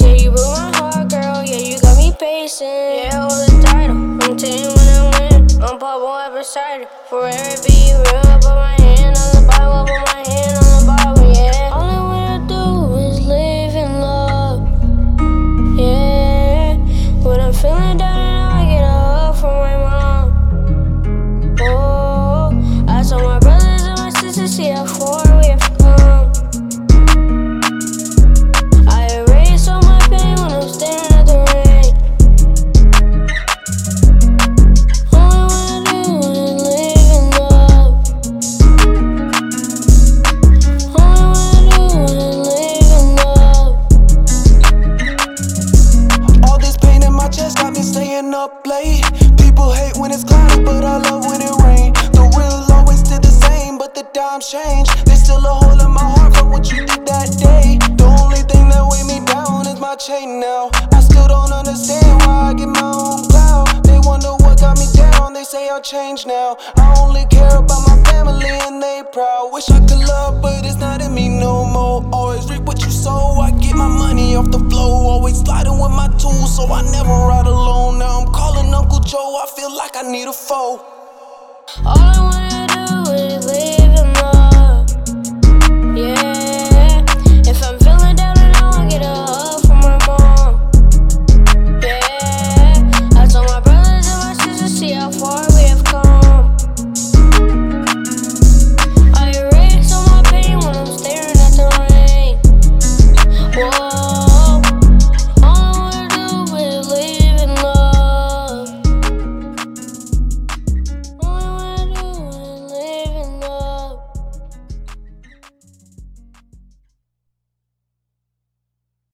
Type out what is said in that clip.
Yeah, you broke my heart, girl. Yeah, you got me pacing. Yeah, hold the title. I'm tamed when I win. I'm poppin' up beside. Forever be real, but my up late. People hate when it's cloudy, but I love when it rain. The real always did the same, but the dimes change. There's still a hole in my heart from what you did that day. The only thing that weigh me down is my chain now. I still don't understand why I get my own cloud. They wonder what got me down. They say I changed now. I only care about my family and they proud. Wish I could love, but it's not in me no more. Always reap what you sow. I get my money off the flow. Always sliding with my tools, so I never ride alone. Need a foe.